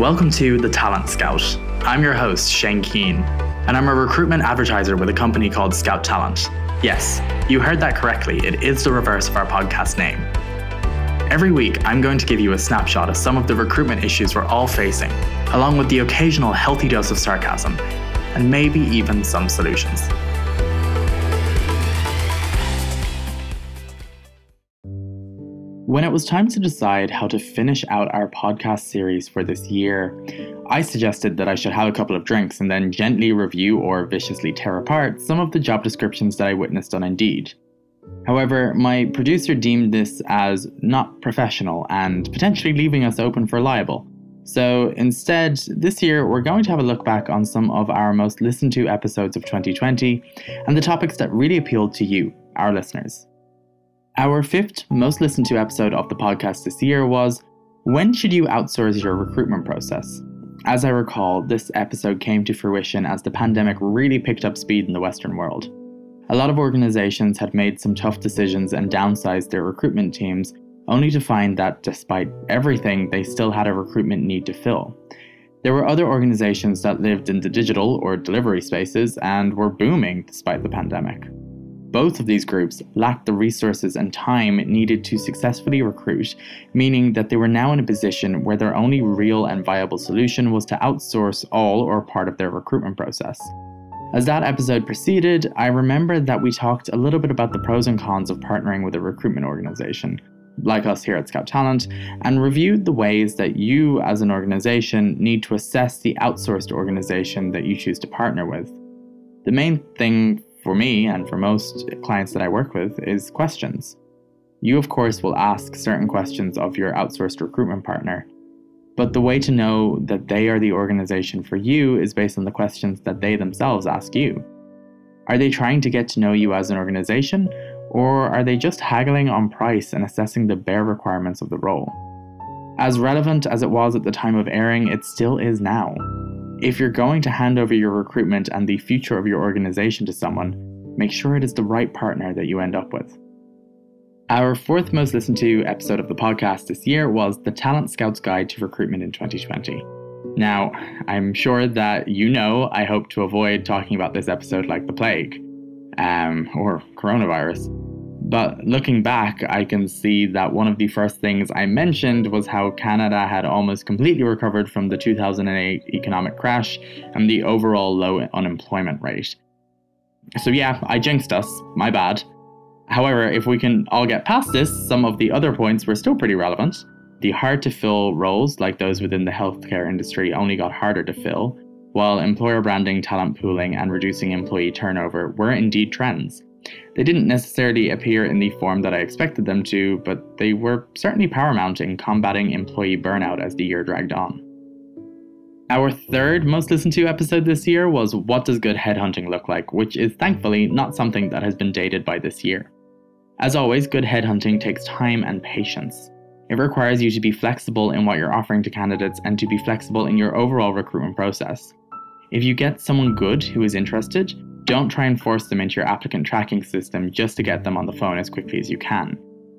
Welcome to The Talent Scout. I'm your host, Shane Keane, and I'm a recruitment advertiser with a company called Scout Talent. Yes, you heard that correctly, it is the reverse of our podcast name. Every week, I'm going to give you a snapshot of some of the recruitment issues we're all facing, along with the occasional healthy dose of sarcasm, and maybe even some solutions. When it was time to decide how to finish out our podcast series for this year, I suggested that I should have a couple of drinks and then gently review or viciously tear apart some of the job descriptions that I witnessed on Indeed. However, my producer deemed this as not professional and potentially leaving us open for libel. So instead, this year we're going to have a look back on some of our most listened to episodes of 2020 and the topics that really appealed to you, our listeners. Our fifth most listened to episode of the podcast this year was When Should You Outsource Your Recruitment Process? As I recall, this episode came to fruition as the pandemic really picked up speed in the Western world. A lot of organizations had made some tough decisions and downsized their recruitment teams, only to find that despite everything, they still had a recruitment need to fill. There were other organizations that lived in the digital or delivery spaces and were booming despite the pandemic. Both of these groups lacked the resources and time needed to successfully recruit, meaning that they were now in a position where their only real and viable solution was to outsource all or part of their recruitment process. As that episode proceeded, I remember that we talked a little bit about the pros and cons of partnering with a recruitment organization, like us here at Scout Talent, and reviewed the ways that you, as an organization, need to assess the outsourced organization that you choose to partner with. The main thing for me and for most clients that I work with is questions. You, of course, will ask certain questions of your outsourced recruitment partner, but the way to know that they are the organization for you is based on the questions that they themselves ask you. Are they trying to get to know you as an organization, or are they just haggling on price and assessing the bare requirements of the role? As relevant as it was at the time of airing, it still is now. If you're going to hand over your recruitment and the future of your organization to someone, make sure it is the right partner that you end up with. Our fourth most listened to episode of the podcast this year was The Talent Scouts Guide to Recruitment in 2020. Now, I'm sure that you know I hope to avoid talking about this episode like the plague um, or coronavirus. But looking back, I can see that one of the first things I mentioned was how Canada had almost completely recovered from the 2008 economic crash and the overall low unemployment rate. So, yeah, I jinxed us, my bad. However, if we can all get past this, some of the other points were still pretty relevant. The hard to fill roles, like those within the healthcare industry, only got harder to fill, while employer branding, talent pooling, and reducing employee turnover were indeed trends. They didn't necessarily appear in the form that I expected them to, but they were certainly paramount in combating employee burnout as the year dragged on. Our third most listened to episode this year was What Does Good Headhunting Look Like, which is thankfully not something that has been dated by this year. As always, good headhunting takes time and patience. It requires you to be flexible in what you're offering to candidates and to be flexible in your overall recruitment process. If you get someone good who is interested, don't try and force them into your applicant tracking system just to get them on the phone as quickly as you can.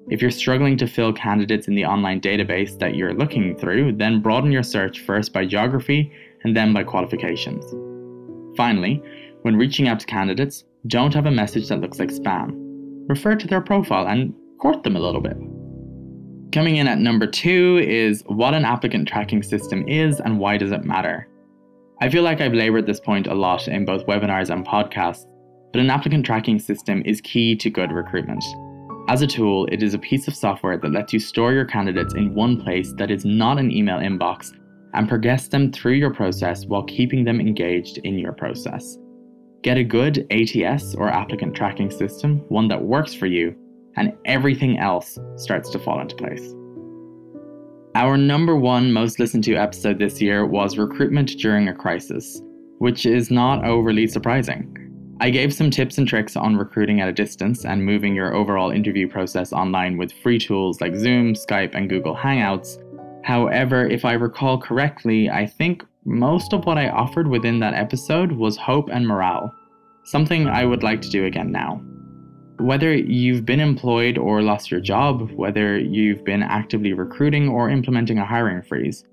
If you're struggling to fill candidates in the online database that you're looking through, then broaden your search first by geography and then by qualifications. Finally, when reaching out to candidates, don't have a message that looks like spam. Refer to their profile and court them a little bit. Coming in at number two is what an applicant tracking system is and why does it matter. I feel like I've labored this point a lot in both webinars and podcasts, but an applicant tracking system is key to good recruitment. As a tool, it is a piece of software that lets you store your candidates in one place that is not an email inbox and progress them through your process while keeping them engaged in your process. Get a good ATS or applicant tracking system, one that works for you, and everything else starts to fall into place. Our number one most listened to episode this year was Recruitment During a Crisis, which is not overly surprising. I gave some tips and tricks on recruiting at a distance and moving your overall interview process online with free tools like Zoom, Skype, and Google Hangouts. However, if I recall correctly, I think most of what I offered within that episode was hope and morale, something I would like to do again now. Whether you've been employed or lost your job, whether you've been actively recruiting or implementing a hiring freeze,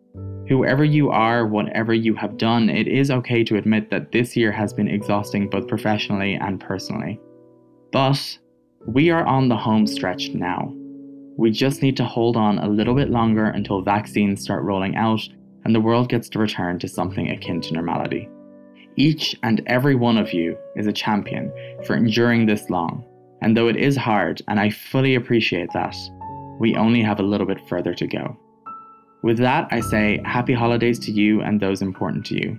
Whoever you are, whatever you have done, it is okay to admit that this year has been exhausting both professionally and personally. But we are on the home stretch now. We just need to hold on a little bit longer until vaccines start rolling out and the world gets to return to something akin to normality. Each and every one of you is a champion for enduring this long, and though it is hard, and I fully appreciate that, we only have a little bit further to go. With that, I say happy holidays to you and those important to you.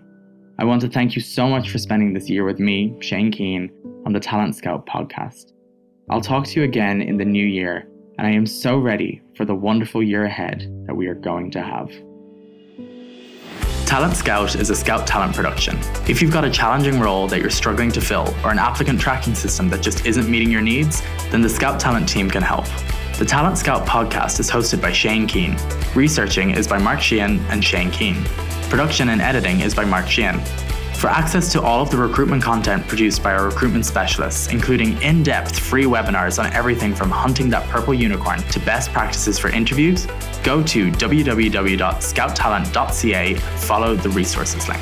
I want to thank you so much for spending this year with me, Shane Keane, on the Talent Scout podcast. I'll talk to you again in the new year, and I am so ready for the wonderful year ahead that we are going to have. Talent Scout is a Scout talent production. If you've got a challenging role that you're struggling to fill, or an applicant tracking system that just isn't meeting your needs, then the Scout Talent team can help. The Talent Scout podcast is hosted by Shane Keane. Researching is by Mark Sheehan and Shane Keane. Production and editing is by Mark Sheehan. For access to all of the recruitment content produced by our recruitment specialists, including in depth free webinars on everything from hunting that purple unicorn to best practices for interviews, go to www.scouttalent.ca, follow the resources link.